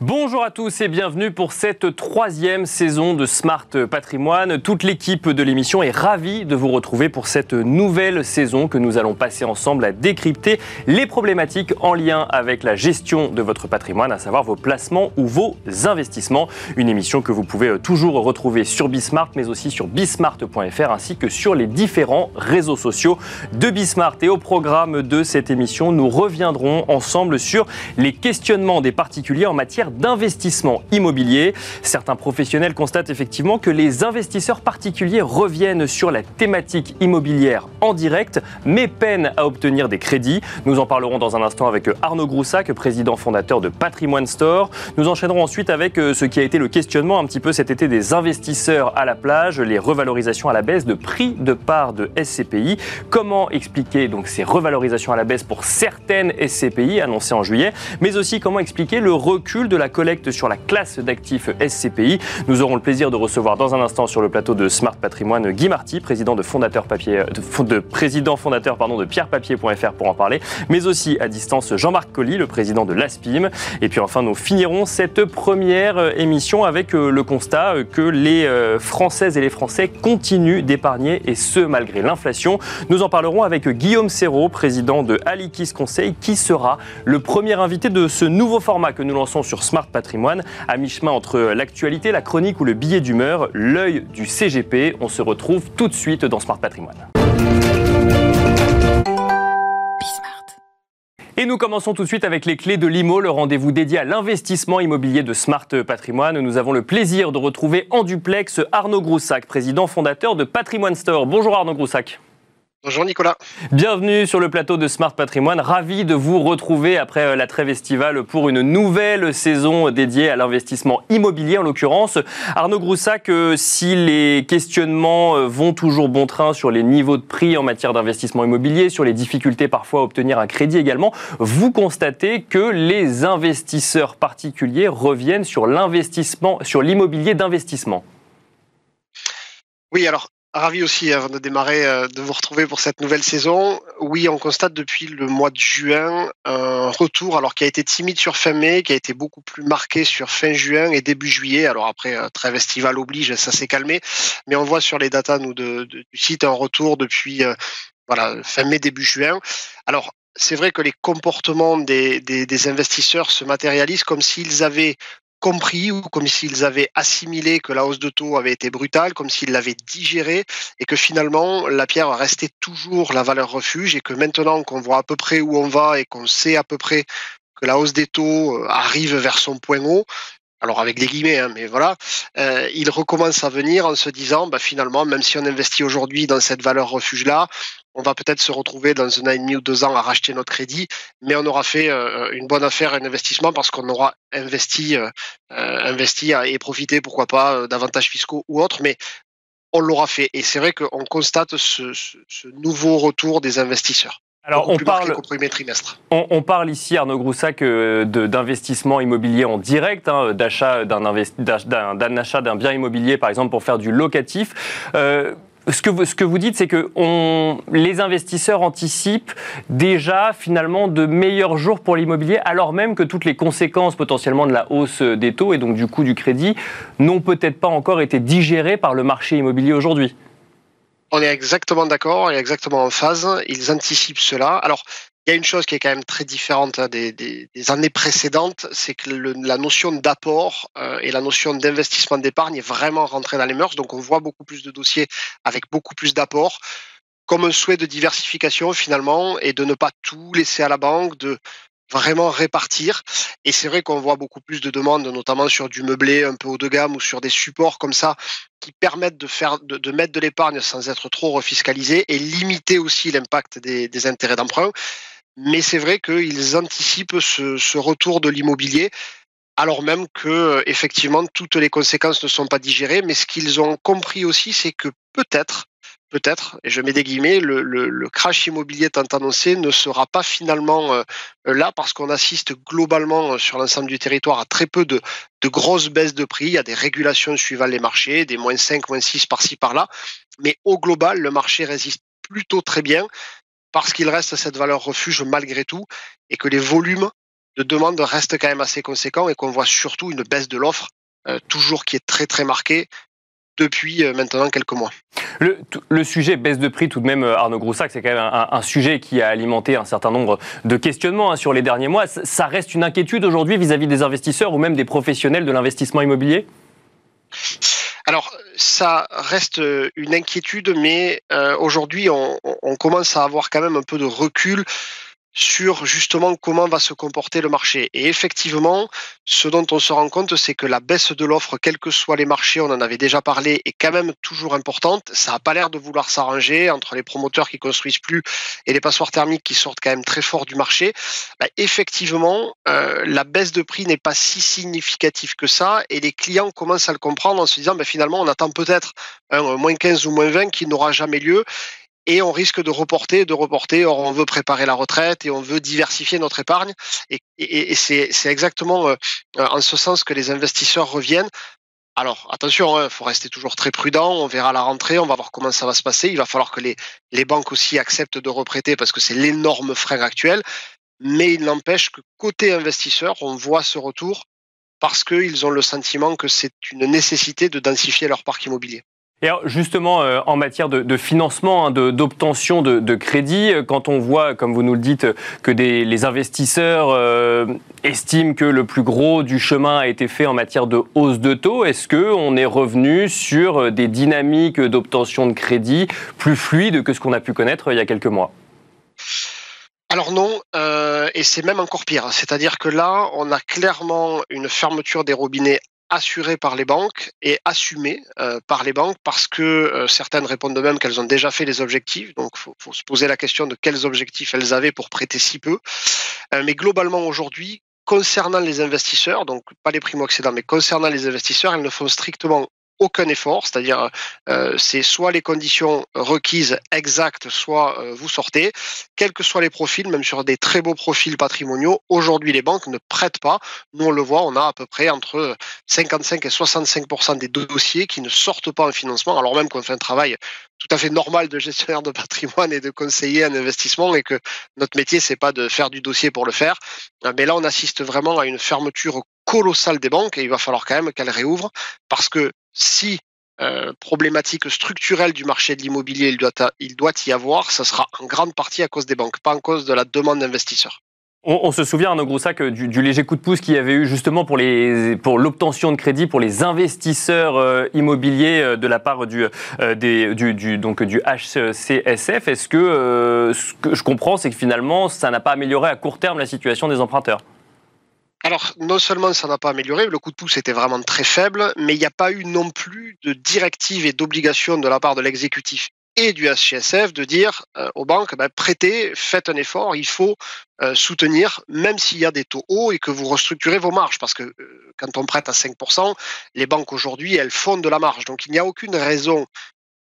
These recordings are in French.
Bonjour à tous et bienvenue pour cette troisième saison de Smart Patrimoine. Toute l'équipe de l'émission est ravie de vous retrouver pour cette nouvelle saison que nous allons passer ensemble à décrypter les problématiques en lien avec la gestion de votre patrimoine, à savoir vos placements ou vos investissements. Une émission que vous pouvez toujours retrouver sur Bismart, mais aussi sur bismart.fr ainsi que sur les différents réseaux sociaux de Bismart. Et au programme de cette émission, nous reviendrons ensemble sur les questionnements des particuliers en matière d'investissement immobilier. Certains professionnels constatent effectivement que les investisseurs particuliers reviennent sur la thématique immobilière en direct, mais peinent à obtenir des crédits. Nous en parlerons dans un instant avec Arnaud Groussac, président fondateur de Patrimoine Store. Nous enchaînerons ensuite avec euh, ce qui a été le questionnement un petit peu cet été des investisseurs à la plage, les revalorisations à la baisse de prix de part de SCPI. Comment expliquer donc ces revalorisations à la baisse pour certaines SCPI annoncées en juillet, mais aussi comment expliquer le recul de la collecte sur la classe d'actifs SCPI. Nous aurons le plaisir de recevoir dans un instant sur le plateau de Smart Patrimoine Guy Marty, président de fondateur papier, de, président fondateur pardon de pierrepapier.fr pour en parler, mais aussi à distance Jean-Marc Colly, le président de l'ASPIM. Et puis enfin, nous finirons cette première émission avec euh, le constat que les euh, Françaises et les Français continuent d'épargner et ce malgré l'inflation. Nous en parlerons avec Guillaume Serrault, président de Alikis Conseil, qui sera le premier invité de ce nouveau format que nous lançons sur Smart Patrimoine, à mi-chemin entre l'actualité, la chronique ou le billet d'humeur, l'œil du CGP. On se retrouve tout de suite dans Smart Patrimoine. Et nous commençons tout de suite avec les clés de l'IMO, le rendez-vous dédié à l'investissement immobilier de Smart Patrimoine. Nous avons le plaisir de retrouver en duplex Arnaud Groussac, président fondateur de Patrimoine Store. Bonjour Arnaud Groussac. Bonjour Nicolas. Bienvenue sur le plateau de Smart Patrimoine. Ravi de vous retrouver après euh, la trêve estivale pour une nouvelle saison dédiée à l'investissement immobilier en l'occurrence. Arnaud Groussac, euh, si les questionnements euh, vont toujours bon train sur les niveaux de prix en matière d'investissement immobilier, sur les difficultés parfois à obtenir un crédit également, vous constatez que les investisseurs particuliers reviennent sur l'investissement, sur l'immobilier d'investissement. Oui, alors Ravi aussi, avant de démarrer, euh, de vous retrouver pour cette nouvelle saison. Oui, on constate depuis le mois de juin un retour, alors qui a été timide sur fin mai, qui a été beaucoup plus marqué sur fin juin et début juillet. Alors après, euh, trêve estivale oblige, ça s'est calmé. Mais on voit sur les datas nous, de, du site un retour depuis euh, voilà, fin mai, début juin. Alors, c'est vrai que les comportements des, des, investisseurs se matérialisent comme s'ils avaient compris ou comme s'ils avaient assimilé que la hausse de taux avait été brutale, comme s'ils l'avaient digéré et que finalement la pierre restait toujours la valeur refuge et que maintenant qu'on voit à peu près où on va et qu'on sait à peu près que la hausse des taux euh, arrive vers son point haut, alors avec des guillemets, hein, mais voilà, euh, il recommence à venir en se disant, bah, finalement, même si on investit aujourd'hui dans cette valeur refuge-là, on va peut-être se retrouver dans un an et demi ou deux ans à racheter notre crédit, mais on aura fait euh, une bonne affaire, un investissement, parce qu'on aura investi, euh, investi et profité, pourquoi pas, d'avantages fiscaux ou autres, mais on l'aura fait. Et c'est vrai qu'on constate ce, nouveau retour des investisseurs. Alors on parle, on, on, parle ici, Arnaud Groussac, d'investissement immobilier en direct, hein, d'achat d'un achat d'un bien immobilier, par exemple, pour faire du locatif ce que vous, ce que vous dites, c'est que on, les investisseurs anticipent déjà finalement de meilleurs jours pour l'immobilier, alors même que toutes les conséquences potentiellement de la hausse des taux et donc du coût du crédit n'ont peut-être pas encore été digérées par le marché immobilier aujourd'hui. On est exactement d'accord, est exactement en phase. Ils anticipent cela. Alors, il y a une chose qui est quand même très différente hein, des, années précédentes, c'est que la notion d'apport euh, et la notion d'investissement d'épargne est vraiment rentrée dans les mœurs. Donc on voit beaucoup plus de dossiers avec beaucoup plus d'apports, comme un souhait de diversification finalement et de ne pas tout laisser à la banque, de vraiment répartir. Et c'est vrai qu'on voit beaucoup plus de demandes, notamment sur du meublé un peu haut de gamme ou sur des supports comme ça qui permettent de faire, de, mettre de l'épargne sans être trop refiscalisé et limiter aussi l'impact des, des intérêts d'emprunt. Mais c'est vrai qu'ils anticipent ce, retour de l'immobilier alors même que effectivement toutes les conséquences ne sont pas digérées. Mais ce qu'ils ont compris aussi, c'est que peut-être, peut-être, et je mets des guillemets, le, crash immobilier tant annoncé ne sera pas finalement euh, là parce qu'on assiste globalement euh, sur l'ensemble du territoire à très peu de, grosses baisses de prix. Il y a des régulations suivant les marchés, des moins 5, moins 6 par-ci par-là. Mais au global, le marché résiste plutôt très bien parce qu'il reste cette valeur refuge malgré tout et que les volumes de demande reste quand même assez conséquent et qu'on voit surtout une baisse de l'offre, toujours qui est très très marquée depuis maintenant quelques mois. Le, sujet baisse de prix, tout de même, Arnaud Groussac, c'est quand même un, sujet qui a alimenté un certain nombre de questionnements hein, sur les derniers mois. Ça reste une inquiétude aujourd'hui vis-à-vis des investisseurs ou même des professionnels de l'investissement immobilier? Alors, ça reste une inquiétude, mais aujourd'hui, on, on, commence à avoir quand même un peu de recul sur justement comment va se comporter le marché. Et effectivement, ce dont on se rend compte, c'est que la baisse de l'offre, quels que soient les marchés, on en avait déjà parlé, est quand même toujours importante. Ça n'a pas l'air de vouloir s'arranger entre les promoteurs qui construisent plus et les passoires thermiques qui sortent quand même très fort du marché. Bah, effectivement, euh, la baisse de prix n'est pas si significative que ça et les clients commencent à le comprendre en se disant bah, finalement on attend peut-être un moins 15 ou moins 20 qui n'aura jamais lieu et on risque de reporter, de reporter. Or, on veut préparer la retraite et on veut diversifier notre épargne. Et, c'est exactement euh, en ce sens que les investisseurs reviennent. Alors, attention, il hein, faut rester toujours très prudent. On verra la rentrée, on va voir comment ça va se passer. Il va falloir que les, banques aussi acceptent de reprêter parce que c'est l'énorme frein actuel. Mais il n'empêche que côté investisseur, on voit ce retour parce qu'ils ont le sentiment que c'est une nécessité de densifier leur parc immobilier. Et alors justement, euh, en matière de, financement, hein, d'obtention de, crédit, euh, quand on voit, comme vous nous le dites, que les investisseurs euh, estiment que le plus gros du chemin a été fait en matière de hausse de taux, est-ce qu'on est revenu sur des dynamiques d'obtention de crédit plus fluides que ce qu'on a pu connaître il y a quelques mois? Alors non, et c'est même encore pire. C'est-à-dire que là, on a clairement une fermeture des robinets assurée par les banques et assumée euh, par les banques parce que euh, certaines répondent de même qu'elles ont déjà fait les objectifs. Donc, il faut, se poser la question de quels objectifs elles avaient pour prêter si peu. Euh, mais globalement, aujourd'hui, concernant les investisseurs, donc pas les primo-accédants, mais concernant les investisseurs, elles ne font strictement aucun effort, c'est-à-dire euh, c'est soit les conditions requises exactes, soit euh, vous sortez. Quels que soient les profils, même sur des très beaux profils patrimoniaux, aujourd'hui les banques ne prêtent pas. Nous on le voit, on a à peu près entre 55 et 65% des dossiers qui ne sortent pas en financement, alors même qu'on fait un travail tout à fait normal de gestionnaire de patrimoine et de conseiller un investissement et que notre métier c'est pas de faire du dossier pour le faire. Mais là on assiste vraiment à une fermeture colossale des banques et il va falloir quand même qu'elles réouvrent parce que si euh, problématique structurelle du marché de l'immobilier il doit, il doit y avoir, ça sera en grande partie à cause des banques, pas en cause de la demande d'investisseurs. On, se souvient, Arnaud Groussac, du, du, léger coup de pouce qu'il y avait eu justement pour, les, pour l'obtention de crédit pour les investisseurs euh, immobiliers euh, de la part du, des, du, donc, du HCSF. Est-ce que ce que je comprends, c'est que finalement, ça n'a pas amélioré à court terme la situation des emprunteurs? Alors, non seulement ça n'a pas amélioré, le coup de pouce était vraiment très faible, mais il n'y a pas eu non plus de directive et d'obligation de la part de l'exécutif et du HCSF de dire euh, aux banques, ben, prêtez, faites un effort, il faut euh, soutenir, même s'il y a des taux hauts et que vous restructurez vos marges, parce que euh, quand on prête à 5%, les banques aujourd'hui, elles font de la marge. Donc il n'y a aucune raison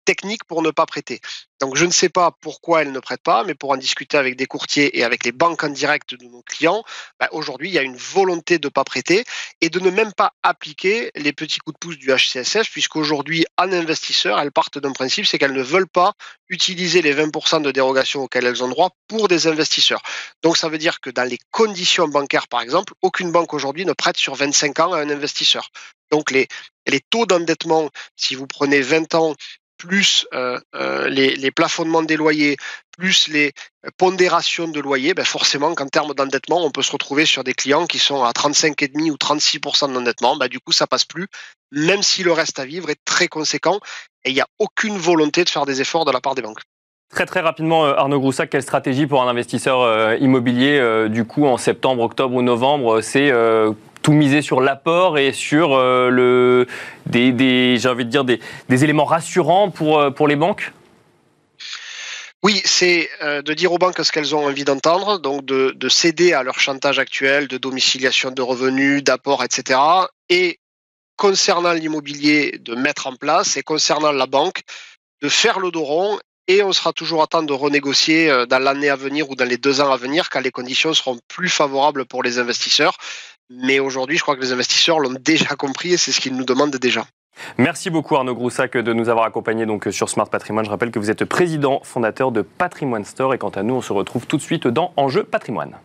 technique pour ne pas prêter. Donc je ne sais pas pourquoi elles ne prêtent pas, mais pour en discuter avec des courtiers et avec les banques en direct de nos clients, bah, aujourd'hui il y a une volonté de ne pas prêter et de ne même pas appliquer les petits coups de pouce du HCSF, puisqu'aujourd'hui en investisseur, elles partent d'un principe, c'est qu'elles ne veulent pas utiliser les 20% de dérogation auxquelles elles ont droit pour des investisseurs. Donc ça veut dire que dans les conditions bancaires, par exemple, aucune banque aujourd'hui ne prête sur 25 ans à un investisseur. Donc les, les taux d'endettement, si vous prenez 20 ans plus euh, euh, les, plafonnements des loyers, plus les pondérations de loyers, ben forcément qu'en termes d'endettement, on peut se retrouver sur des clients qui sont à 35,5 ou 36% d'endettement. Ben, du coup, ça passe plus, même si le reste à vivre est très conséquent et il n'y a aucune volonté de faire des efforts de la part des banques. Très très rapidement, euh, Arnaud Groussac, quelle stratégie pour un investisseur immobilier du coup en septembre, octobre ou novembre C'est tout miser sur l'apport et sur euh, des, éléments rassurants pour, euh, les banques? Oui, c'est euh, de dire aux banques ce qu'elles ont envie d'entendre, donc de, de, céder à leur chantage actuel de domiciliation de revenus, d'apport, etc. Et concernant l'immobilier, de mettre en place, et concernant la banque, de faire le dos rond. Et on sera toujours à temps de renégocier dans l'année à venir ou dans les deux ans à venir quand les conditions seront plus favorables pour les investisseurs. Mais aujourd'hui, je crois que les investisseurs l'ont déjà compris et c'est ce qu'ils nous demandent déjà. Merci beaucoup Arnaud Groussac de nous avoir accompagnés donc sur Smart Patrimoine. Je rappelle que vous êtes président fondateur de Patrimoine Store et quant à nous, on se retrouve tout de suite dans Enjeu Patrimoine.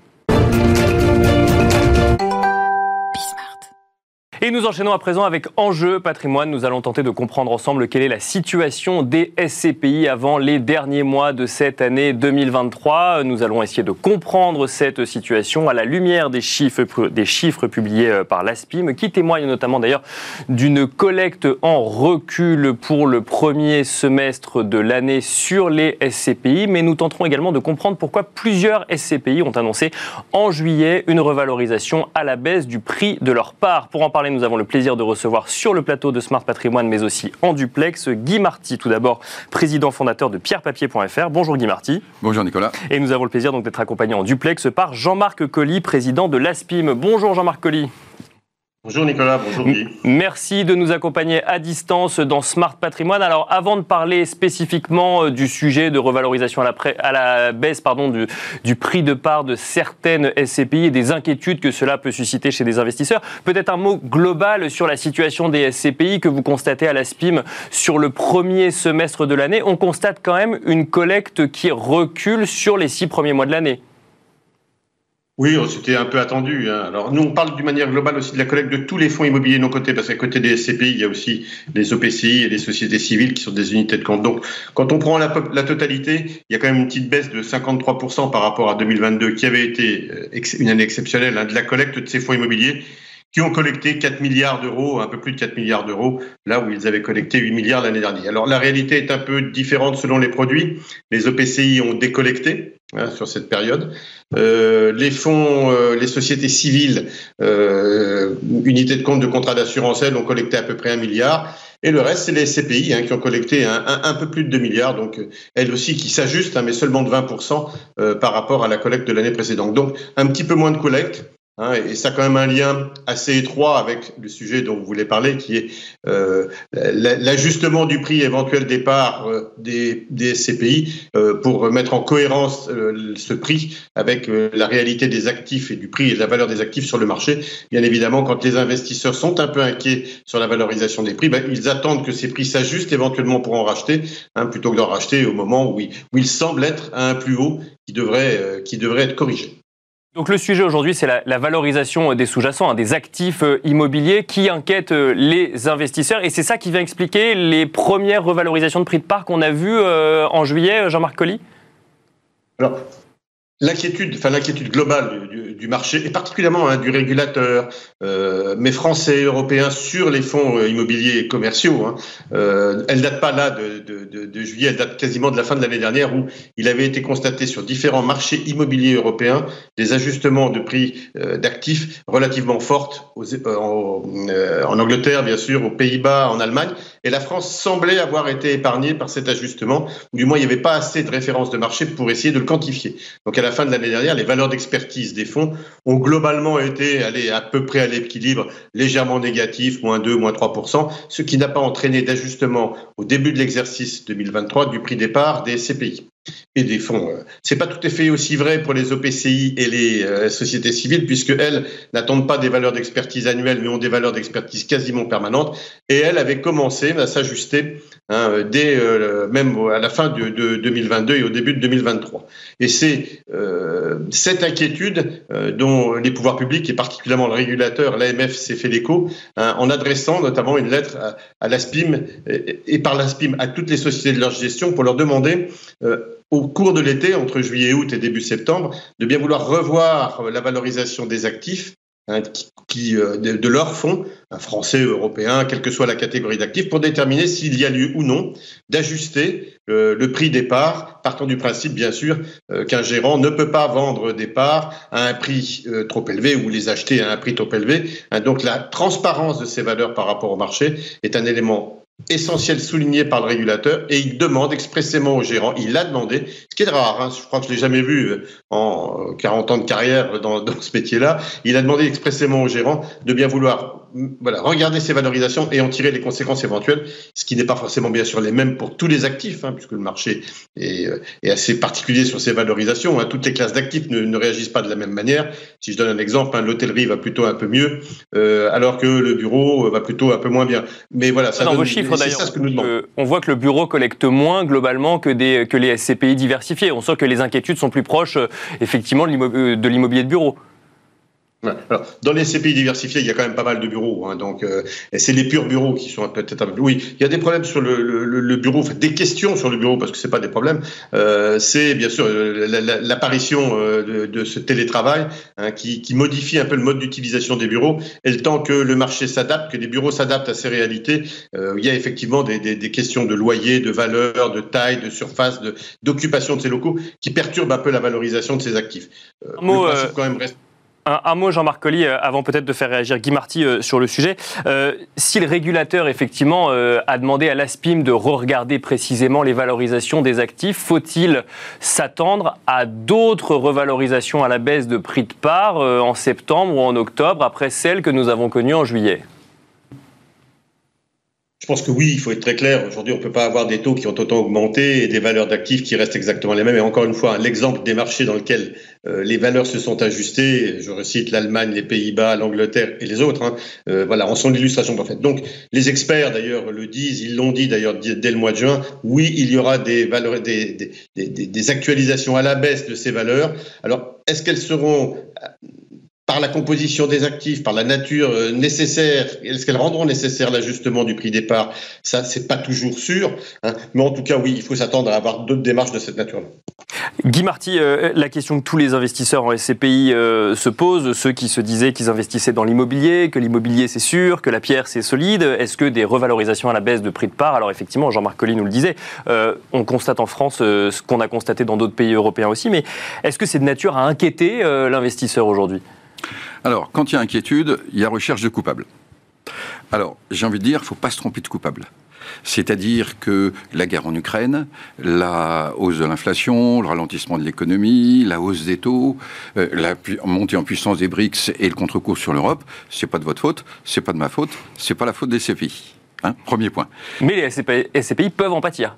Et nous enchaînons à présent avec Enjeu patrimoine. Nous allons tenter de comprendre ensemble quelle est la situation des SCPI avant les derniers mois de cette année 2023. Nous allons essayer de comprendre cette situation à la lumière des chiffres, des chiffres publiés euh, par l'ASPIM, qui témoignent notamment d'ailleurs d'une collecte en recul pour le premier semestre de l'année sur les SCPI. Mais nous tenterons également de comprendre pourquoi plusieurs SCPI ont annoncé en juillet une revalorisation à la baisse du prix de leur part. Pour en parler, nous avons le plaisir de recevoir sur le plateau de Smart Patrimoine, mais aussi en duplex, Guy Marty, tout d'abord président fondateur de pierrepapier.fr. Bonjour Guy Marty. Bonjour Nicolas. Et nous avons le plaisir donc d'être accompagné en duplex par Jean-Marc Colli, président de l'ASPIM. Bonjour Jean-Marc Colli. Bonjour Nicolas, bonjour Guy. Merci de nous accompagner à distance dans Smart Patrimoine. Alors avant de parler spécifiquement euh, du sujet de revalorisation à la, à la baisse pardon, du, du, prix de part de certaines SCPI et des inquiétudes que cela peut susciter chez des investisseurs, peut-être un mot global sur la situation des SCPI que vous constatez à la SPIM sur le premier semestre de l'année. On constate quand même une collecte qui recule sur les six premiers mois de l'année. Oui, oh, c'était un peu attendu. Hein. Alors nous, on parle d'une manière globale aussi de la collecte de tous les fonds immobiliers non cotés, parce qu'à côté des SCPI, il y a aussi les OPCI et les sociétés civiles qui sont des unités de compte. Donc quand on prend la, totalité, il y a quand même une petite baisse de 53% par rapport à 2022, qui avait été euh, une année exceptionnelle hein, de la collecte de ces fonds immobiliers qui ont collecté 4 milliards d'euros, un peu plus de 4 milliards d'euros, là où ils avaient collecté 8 milliards l'année dernière. Alors la réalité est un peu différente selon les produits. Les OPCI ont décollecté hein, sur cette période. Euh, les fonds, euh, les sociétés civiles, euh, unités de compte de contrat d'assurance, elles ont collecté à peu près 1 milliard. Et le reste, c'est les CPI hein, qui ont collecté un, peu plus de 2 milliards, donc elles aussi qui s'ajustent, hein, mais seulement de 20% euh, par rapport à la collecte de l'année précédente. Donc un petit peu moins de collecte, Hein, et ça a quand même un lien assez étroit avec le sujet dont vous voulez parler, qui est euh, l'ajustement du prix éventuel départ euh, des, des CPI euh, pour mettre en cohérence ce prix avec la réalité des actifs et du prix et de la valeur des actifs sur le marché. Bien évidemment, quand les investisseurs sont un peu inquiets sur la valorisation des prix, ben, ils attendent que ces prix s'ajustent éventuellement pour en racheter, hein, plutôt que d'en racheter au moment où, ils semblent être à un plus haut qui devrait être corrigé. Donc le sujet aujourd'hui, c'est la, valorisation des sous-jacents, hein, des actifs euh, immobiliers qui inquiètent euh, les investisseurs. Et c'est ça qui vient expliquer les premières revalorisations de prix de part qu'on a vues euh, en juillet, Jean-Marc Colli? Alors, L'inquiétude, enfin l'inquiétude globale du, marché, et particulièrement hein, du régulateur, euh, mais français, européen, sur les fonds euh, immobiliers commerciaux, hein, euh, elle date pas là de, juillet, elle date quasiment de la fin de l'année dernière où il avait été constaté sur différents marchés immobiliers européens des ajustements de prix euh, d'actifs relativement fortes en, Angleterre, bien sûr, aux Pays-Bas, en Allemagne, et la France semblait avoir été épargnée par cet ajustement, du moins il n'y avait pas assez de références de marché pour essayer de le quantifier. Donc la fin de l'année dernière, les valeurs d'expertise des fonds ont globalement été à peu près à l'équilibre, légèrement négatif, moins 2, moins 3%, ce qui n'a pas entraîné d'ajustement au début de l'exercice 2023 du prix départ des CPI et des fonds. C'est pas tout à fait aussi vrai pour les OPCI et les euh, sociétés civiles, puisque elles n'attendent pas des valeurs d'expertise annuelles, mais ont des valeurs d'expertise quasiment permanentes. Et elles avaient commencé à s'ajuster hein, dès euh, même à la fin de, de, 2022 et au début de 2023. Et c'est euh, cette inquiétude euh, dont les pouvoirs publics et particulièrement le régulateur, l'AMF, s'est fait l'écho hein, en adressant notamment une lettre à, à l'ASPIM et, et, par l'ASPIM à toutes les sociétés de leur gestion pour leur demander euh, au cours de l'été, entre juillet et août et début septembre, de bien vouloir revoir la valorisation des actifs hein, euh, de, leur fonds, un français, européen, quelle que soit la catégorie d'actifs, pour déterminer s'il y a lieu ou non d'ajuster euh, le prix des parts, partant du principe, bien sûr, euh, qu'un gérant ne peut pas vendre des parts à un prix trop élevé ou les acheter à un prix trop élevé. Hein, donc la transparence de ces valeurs par rapport au marché est un élément essentiel souligné par le régulateur et il demande expressément au gérant, il l'a demandé, ce qui est rare, hein, je crois que je l'ai jamais vu euh, en 40 ans de carrière dans, dans ce métier-là, il a demandé expressément au gérant de bien vouloir voilà, regarder ses valorisations et en tirer les conséquences éventuelles, ce qui n'est pas forcément bien sûr les mêmes pour tous les actifs, hein, puisque le marché est, euh, est, assez particulier sur ces valorisations. Hein. Toutes les classes d'actifs ne, ne, réagissent pas de la même manière. Si je donne un exemple, hein, l'hôtellerie va plutôt un peu mieux, euh, alors que le bureau va plutôt un peu moins bien. Mais voilà, ça Dans donne, vos chiffres d'ailleurs, on voit que le bureau collecte moins globalement que, des, que les SCPI diversifiés. On sent que les inquiétudes sont plus proches, euh, effectivement, de l'immobilier de bureau. Alors, dans les CPI diversifiés, il y a quand même pas mal de bureaux. Hein, donc, euh, c'est les purs bureaux qui sont peut-être un peu. Oui, il y a des problèmes sur le, le, le bureau, enfin, des questions sur le bureau, parce que c'est pas des problèmes. Euh, c'est bien sûr euh, l'apparition de, de, ce télétravail hein, qui, qui, modifie un peu le mode d'utilisation des bureaux. Et le temps que le marché s'adapte, que les bureaux s'adaptent à ces réalités, euh, il y a effectivement des, des, des, questions de loyer, de valeur, de taille, de surface, d'occupation de, ces locaux qui perturbent un peu la valorisation de ces actifs. Le quand même reste un, mot, Jean-Marc Colli, euh, avant peut-être de faire réagir Guy Marty euh, sur le sujet. Euh, si le régulateur, effectivement, a demandé à l'ASPIM de re-regarder précisément les valorisations des actifs, faut-il s'attendre à d'autres revalorisations à la baisse de prix de part en septembre ou en octobre, après celles que nous avons connues en juillet? Je pense que oui, il faut être très clair. Aujourd'hui, on ne peut pas avoir des taux qui ont autant augmenté et des valeurs d'actifs qui restent exactement les mêmes. Et encore une fois, l'exemple des marchés dans lesquels euh, les valeurs se sont ajustées, je recite l'Allemagne, les Pays-Bas, l'Angleterre et les autres, hein, euh, voilà, en sont l'illustration parfaite. Donc, les experts d'ailleurs le disent, ils l'ont dit d'ailleurs dès le mois de juin, oui, il y aura des, valeurs, des, actualisations à la baisse de ces valeurs. Alors, est-ce qu'elles seront par la composition des actifs, par la nature euh, nécessaire, est-ce qu'elles rendront nécessaire l'ajustement du prix départ Ça, c'est pas toujours sûr. Hein. Mais en tout cas, oui, il faut s'attendre à avoir d'autres démarches de cette nature-là. Guy Marty, euh, la question que tous les investisseurs en SCPI euh, se posent, ceux qui se disaient qu'ils investissaient dans l'immobilier, que l'immobilier c'est sûr, que la pierre c'est solide, est-ce que des revalorisations à la baisse de prix de part Alors effectivement, Jean-Marc Colli nous le disait, on constate en France ce qu'on a constaté dans d'autres pays européens aussi, mais est-ce que c'est de nature à inquiéter l'investisseur aujourd'hui? Alors, quand il y a inquiétude, il y a recherche de coupables. Alors, j'ai envie de dire, il ne faut pas se tromper de coupable. C'est-à-dire que la guerre en Ukraine, la hausse de l'inflation, le ralentissement de l'économie, la hausse des taux, euh, la montée en puissance des BRICS et le contre-coup sur l'Europe, c'est pas de votre faute, c'est pas de ma faute, c'est pas la faute des CPI. Hein, premier point. Mais les SCPI peuvent en pâtir.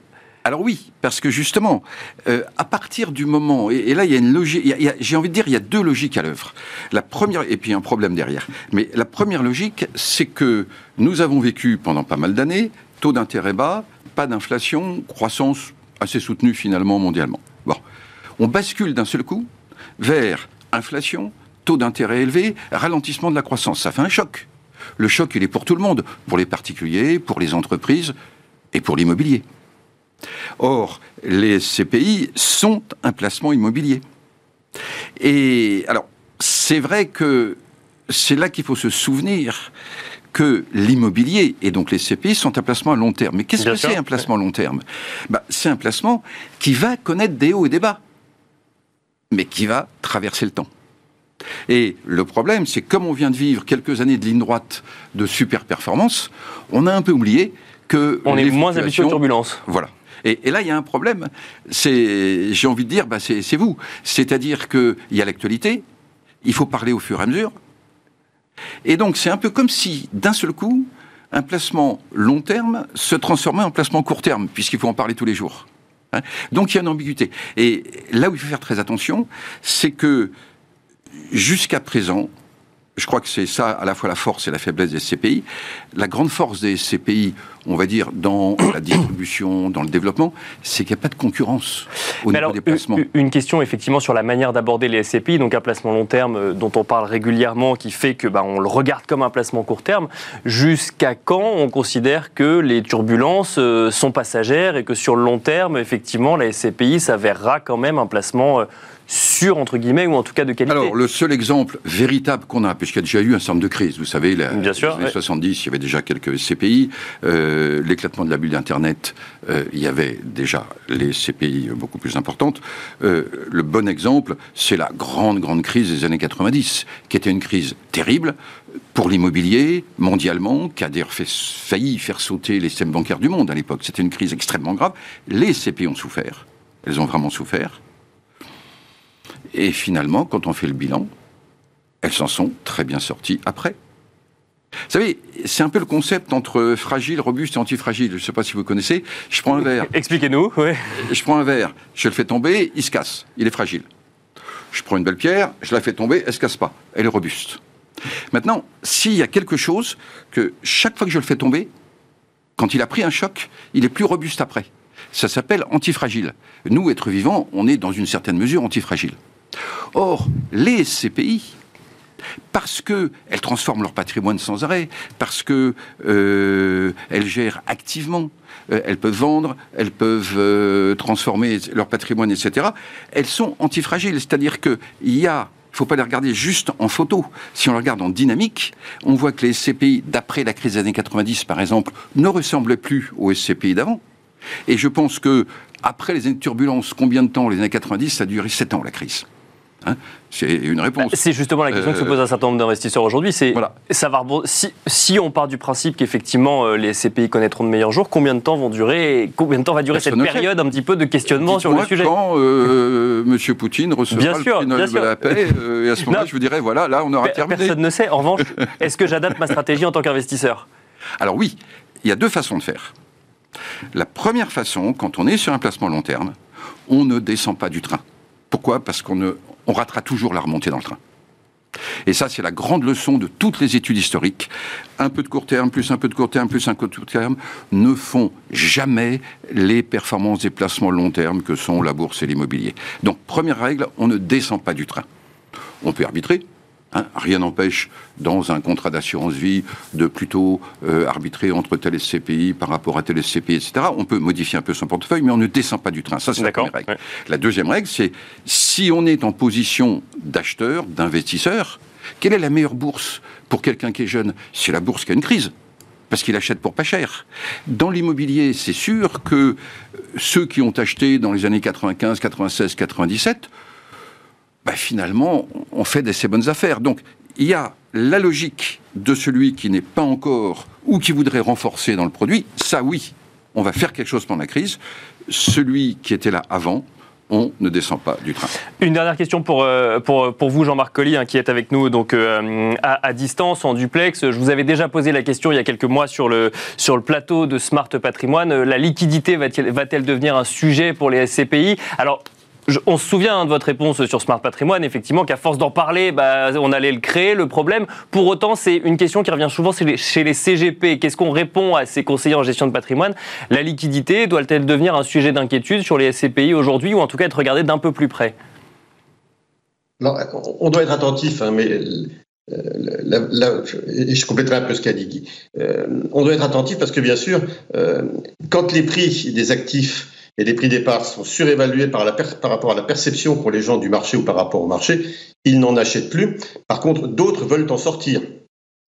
Alors oui, parce que justement, euh, à partir du moment, et, là il y a une logique, j'ai envie de dire, il y a deux logiques à l'œuvre. La première, et puis un problème derrière. Mais la première logique, c'est que nous avons vécu pendant pas mal d'années, taux d'intérêt bas, pas d'inflation, croissance assez soutenue finalement mondialement. Bon, on bascule d'un seul coup vers inflation, taux d'intérêt élevé, ralentissement de la croissance. Ça fait un choc. Le choc, il est pour tout le monde, pour les particuliers, pour les entreprises et pour l'immobilier. Or, les CPI sont un placement immobilier. Et alors, c'est vrai que c'est là qu'il faut se souvenir que l'immobilier et donc les CPI sont un placement à long terme. Mais qu'est-ce que c'est un placement à long terme? Bah, C'est un placement qui va connaître des hauts et des bas, mais qui va traverser le temps. Et le problème, c'est comme on vient de vivre quelques années de ligne droite de super performance, on a un peu oublié que... On est moins habitué aux turbulences. Voilà. Et, là, il y a un problème. J'ai envie de dire, bah, c'est vous. C'est-à-dire qu'il y a l'actualité, il faut parler au fur et à mesure. Et donc, c'est un peu comme si, d'un seul coup, un placement long terme se transformait en placement court terme, puisqu'il faut en parler tous les jours. Hein. donc, il y a une ambiguïté. Et là où il faut faire très attention, c'est que jusqu'à présent, je crois que c'est ça à la fois la force et la faiblesse des CPI. La grande force des CPI, on va dire, dans la distribution, dans le développement, c'est qu'il n'y a pas de concurrence au niveau des placements. Une question effectivement sur la manière d'aborder les SCPI, donc un placement long terme euh, dont on parle régulièrement, qui fait que bah, on le regarde comme un placement court terme. Jusqu'à quand on considère que les turbulences euh, sont passagères et que sur le long terme, effectivement, la SCPI s'avérera quand même un placement euh, sûr, entre guillemets, ou en tout cas de qualité Alors, le seul exemple véritable qu'on a, puisqu'il y a déjà eu un certain nombre de crises, vous savez, la, Bien sûr, les années 70, il y avait déjà quelques CPI, euh, l'éclatement de la bulle d'Internet, euh, il y avait déjà les CPI beaucoup plus importantes. Euh, le bon exemple, c'est la grande, grande crise des années 90, qui était une crise terrible pour l'immobilier mondialement, qui a d'ailleurs failli faire sauter les systèmes bancaires du monde à l'époque. C'était une crise extrêmement grave. Les CPI ont souffert. Elles ont vraiment souffert. Et finalement, quand on fait le bilan, elles s'en sont très bien sorties après. Vous savez, c'est un peu le concept entre fragile, robuste et antifragile. Je ne sais pas si vous connaissez. Je prends un verre. Expliquez-nous. Oui. Je prends un verre, je le fais tomber, il se casse, il est fragile. Je prends une belle pierre, je la fais tomber, elle ne se casse pas, elle est robuste. Maintenant, s'il y a quelque chose que chaque fois que je le fais tomber, quand il a pris un choc, il est plus robuste après. Ça s'appelle antifragile. Nous, êtres vivants, on est dans une certaine mesure antifragile. Or, les CPI, parce qu'elles transforment leur patrimoine sans arrêt, parce qu'elles euh, gèrent activement euh, elles peuvent vendre, elles peuvent euh, transformer leur patrimoine, etc. Elles sont antifragiles, c'est-à-dire qu'il y a faut pas les regarder juste en photo. Si on les regarde en dynamique, on voit que les SCPI, d'après la crise des années 90 par exemple, ne ressemblent plus aux SCPI d'avant. Et je pense que après les années turbulences, combien de temps Les années 90, ça a duré 7 ans la crise. Hein c'est une réponse. C'est justement la question que se pose un certain nombre d'investisseurs aujourd'hui. C'est si, si, on part du principe qu'effectivement euh, les SCPI connaîtront de meilleurs jours, combien de temps vont durer Combien de temps va durer cette période un petit peu de questionnement sur le sujet Quand euh, Monsieur Poutine recevra bien sûr, le de la paix, euh, et à ce moment-là, je vous dirais voilà, là on aura terminé. Personne ne sait. En revanche, est-ce que j'adapte ma stratégie en tant qu'investisseur? Alors oui, il y a deux façons de faire. La première façon, quand on est sur un placement long terme, on ne descend pas du train. Pourquoi? Parce qu'on ne, on ratera toujours la remontée dans le train. Et ça, c'est la grande leçon de toutes les études historiques. Un peu de court terme, plus un peu de court terme, plus un peu de court terme, ne font jamais les performances des placements long terme que sont la bourse et l'immobilier. Donc, première règle, on ne descend pas du train. On peut arbitrer, Hein, rien n'empêche, dans un contrat d'assurance vie, de plutôt euh, arbitrer entre tel SCPI par rapport à tel SCPI, etc. On peut modifier un peu son portefeuille, mais on ne descend pas du train. Ça, c'est la première règle. La deuxième règle, c'est si on est en position d'acheteur, d'investisseur, quelle est la meilleure bourse pour quelqu'un qui est jeune? C'est la bourse qui a une crise parce qu'il achète pour pas cher. Dans l'immobilier, c'est sûr que ceux qui ont acheté dans les années 95, 96, 97 bah, finalement, on fait de ces bonnes affaires. Donc, il y a la logique de celui qui n'est pas encore ou qui voudrait renforcer dans le produit. Ça, oui, on va faire quelque chose pendant la crise. Celui qui était là avant, on ne descend pas du train. Une dernière question pour, euh, pour, pour vous, Jean-Marc Colli, hein, qui est avec nous donc, euh, à, distance, en duplex. Je vous avais déjà posé la question il y a quelques mois sur le, sur le plateau de Smart Patrimoine. La liquidité va-t-elle devenir un sujet pour les SCPI Alors, on se souvient hein, de votre réponse sur Smart Patrimoine, effectivement, qu'à force d'en parler, bah, on allait le créer, le problème. Pour autant, c'est une question qui revient souvent chez les, CGP. Qu'est-ce qu'on répond à ces conseillers en gestion de patrimoine? La liquidité doit-elle devenir un sujet d'inquiétude sur les SCPI aujourd'hui, ou en tout cas être regardée d'un peu plus près? On doit être attentif, hein, mais euh, et je compléterai un peu ce qu'a dit Guy. Euh, on doit être attentif parce que, bien sûr, euh, quand les prix des actifs et les prix des parts sont surévalués par, par rapport à la perception qu'ont les gens du marché ou par rapport au marché, ils n'en achètent plus. Par contre, d'autres veulent en sortir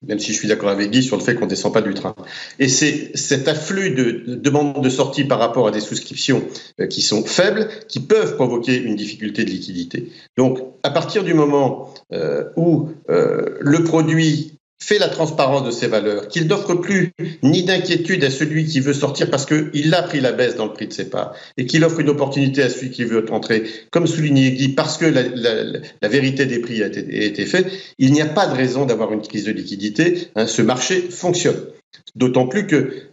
même si je suis d'accord avec Guy sur le fait qu'on ne descend pas du train. Et c'est cet afflux de, demandes de sortie par rapport à des souscriptions euh, qui sont faibles qui peuvent provoquer une difficulté de liquidité. Donc, à partir du moment euh, où euh, le produit fait la transparence de ses valeurs, qu'il n'offre plus ni d'inquiétude à celui qui veut sortir parce qu'il a pris la baisse dans le prix de ses parts, et qu'il offre une opportunité à celui qui veut entrer, comme souligné Guy, parce que la, vérité des prix a été, faite, il n'y a pas de raison d'avoir une crise de liquidité. Hein, ce marché fonctionne. D'autant plus que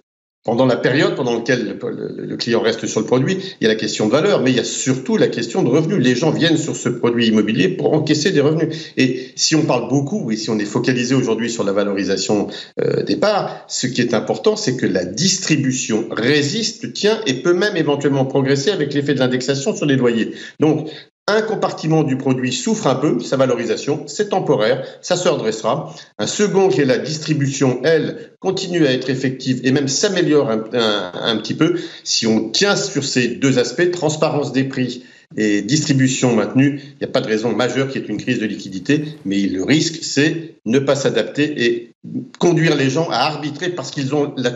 pendant la période pendant laquelle le, client reste sur le produit, il y a la question de valeur, mais il y a surtout la question de revenus. Les gens viennent sur ce produit immobilier pour encaisser des revenus. Et si on parle beaucoup, et si on est focalisé aujourd'hui sur la valorisation euh, des parts, ce qui est important, c'est que la distribution résiste, tient et peut même éventuellement progresser avec l'effet de l'indexation sur les loyers. Donc, un compartiment du produit souffre un peu, sa valorisation, c'est temporaire, ça se redressera. Un second qui est la distribution, elle, continue à être effective et même s'améliore un, petit peu. Si on tient sur ces deux aspects, transparence des prix et distribution maintenue, il n'y a pas de raison majeure qui est une crise de liquidité, mais le risque, c'est ne pas s'adapter et conduire les gens à arbitrer parce qu'ils ont la,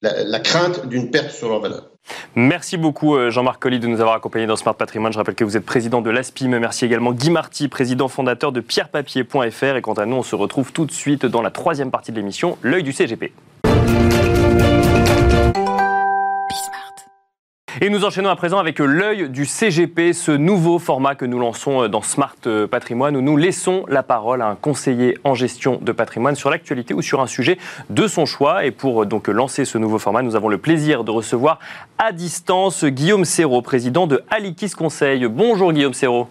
la crainte d'une perte sur leur valeur. Merci beaucoup euh, Jean-Marc Colli de nous avoir accompagnés dans Smart Patrimoine. Je rappelle que vous êtes président de l'ASPIM. Merci également Guy Marty, président fondateur de pierrepapier.fr. Et quant à nous, on se retrouve tout de suite dans la troisième partie de l'émission, l'œil du CGP. Et nous enchaînons à présent avec l'œil du CGP, ce nouveau format que nous lançons dans Smart Patrimoine, où nous laissons la parole à un conseiller en gestion de patrimoine sur l'actualité ou sur un sujet de son choix. Et pour donc lancer ce nouveau format, nous avons le plaisir de recevoir à distance Guillaume Serrault, président de Alikis Conseil. Bonjour Guillaume Serrault.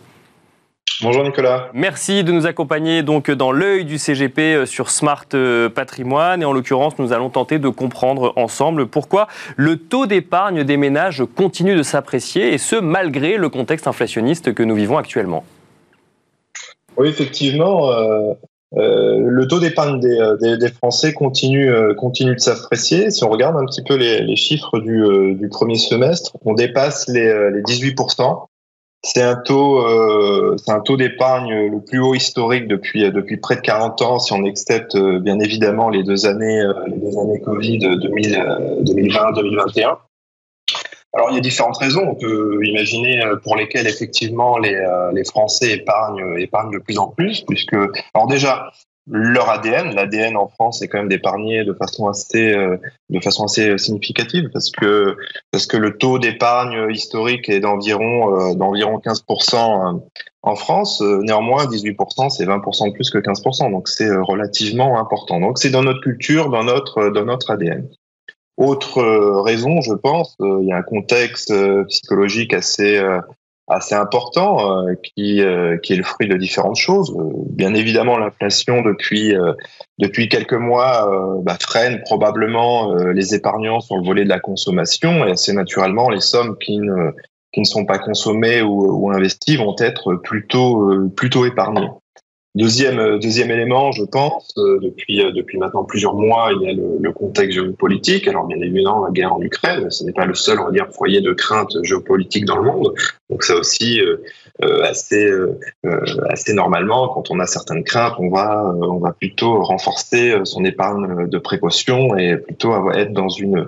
Bonjour Nicolas. Merci de nous accompagner donc dans l'œil du CGP euh, sur Smart euh, Patrimoine et en l'occurrence nous allons tenter de comprendre ensemble pourquoi le taux d'épargne des ménages continue de s'apprécier et ce malgré le contexte inflationniste que nous vivons actuellement. Oui effectivement, euh, le taux d'épargne des, Français continue, continue de s'apprécier. Si on regarde un petit peu les, chiffres du, premier semestre, on dépasse les, les 18%. C'est un taux, euh, c'est un taux d'épargne le plus haut historique depuis depuis près de 40 ans, si on accepte euh, bien évidemment les deux années euh, les deux années Covid 2020-2021. Alors il y a différentes raisons. On peut imaginer pour lesquelles effectivement les, les Français épargnent épargnent de plus en plus, puisque alors déjà leur ADN. L'ADN en France est quand même d'épargner de façon assez, euh, de façon assez significative parce que parce que le taux d'épargne historique est d'environ euh, d'environ 15% en France. Néanmoins, 18%, c'est 20% de plus que 15%, donc c'est euh, relativement important. Donc c'est dans notre culture, dans notre dans notre ADN. Autre raison, je pense, il y a un contexte psychologique assez assez important euh, qui euh, qui est le fruit de différentes choses. Euh, bien évidemment, l'inflation depuis depuis quelques mois bah, freine probablement les épargnants sur le volet de la consommation et assez naturellement les sommes qui ne qui ne sont pas consommées ou, ou investies vont être plutôt plutôt épargnées. Deuxième, euh, deuxième élément, je pense, euh, depuis, euh, depuis maintenant plusieurs mois, il y a le, le, contexte géopolitique. Alors bien évidemment, la guerre en Ukraine, ce n'est pas le seul, on va dire, foyer de crainte géopolitique dans le monde. Donc ça aussi, euh, assez, euh, assez normalement, quand on a certaines craintes, on va, on va plutôt renforcer son épargne de précaution et plutôt être dans une,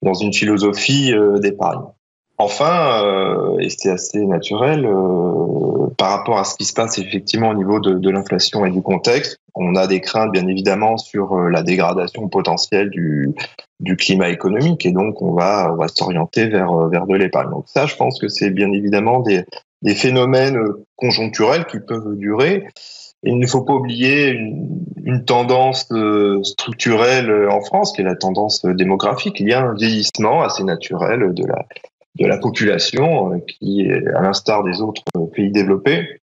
dans une philosophie d'épargne. Enfin, euh, et c'est assez naturel, euh, par rapport à ce qui se passe effectivement au niveau de, l'inflation et du contexte, on a des craintes bien évidemment sur euh, la dégradation potentielle du, climat économique et donc on va, s'orienter vers, vers de l'épargne. Donc ça, je pense que c'est bien évidemment des, phénomènes conjoncturels qui peuvent durer. il ne faut pas oublier une, tendance structurelle en France, qui est la tendance démographique. Il y a un vieillissement assez naturel de la, de la population euh, qui est à l'instar des autres pays développés.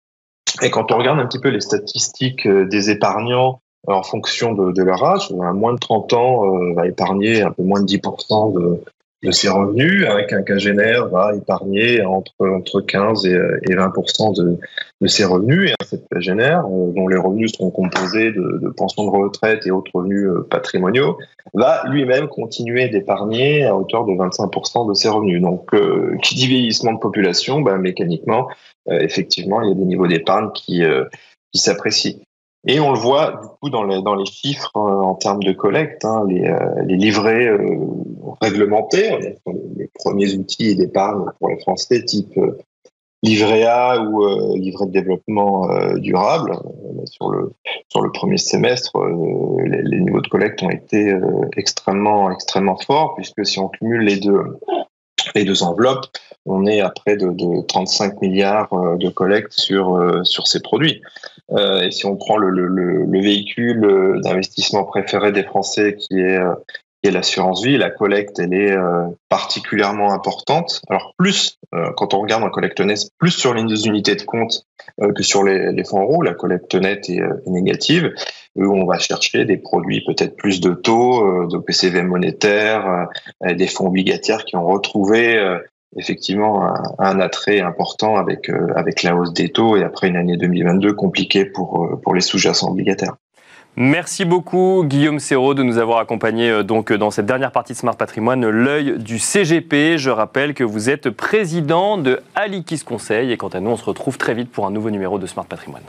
Et quand on regarde un petit peu les statistiques euh, des épargnants en fonction de, leur âge, un moins de 30 ans euh, va épargner un peu moins de 10% de, de ses revenus, un quinquagénaire va épargner entre, entre 15 et, et 20% de, de ses revenus, et un septuagénaire, euh, dont les revenus seront composés de, de, pensions de retraite et autres revenus euh, patrimoniaux, va lui-même continuer d'épargner à hauteur de 25% de ses revenus. Donc, euh, qui dit vieillissement de population, ben, mécaniquement, effectivement, il y a des niveaux d'épargne qui, qui s'apprécient. Et on le voit du coup dans les, dans les chiffres euh, en termes de collecte, hein, les, euh, les, livrets euh, réglementés, les, premiers outils d'épargne pour les Français, type livret A ou livret de développement durable. sur le sur le premier semestre, les, les, niveaux de collecte ont été extrêmement extrêmement forts puisque si on cumule les deux les deux enveloppes, on est à près de, de 35 milliards de collecte sur sur ces produits. Euh, et si on prend le, le, le véhicule euh, d'investissement préféré des Français, qui est, euh, l'assurance vie, la collecte, elle est particulièrement importante. Alors plus, quand on regarde un collecte net, plus sur les unités de compte que sur les, les fonds euros, la collecte nette est, négative. Où on va chercher des produits peut-être plus de taux, de PCV monétaire, des fonds obligataires qui ont retrouvé effectivement un, attrait important avec, euh, avec la hausse des taux et après une année 2022 compliquée pour, euh, pour les sous-jacents obligataires. Merci beaucoup Guillaume Serrault de nous avoir accompagnés euh, donc dans cette dernière partie de Smart Patrimoine, l'œil du CGP. Je rappelle que vous êtes président de Alikis Conseil et quant à nous, on se retrouve très vite pour un nouveau numéro de Smart Patrimoine.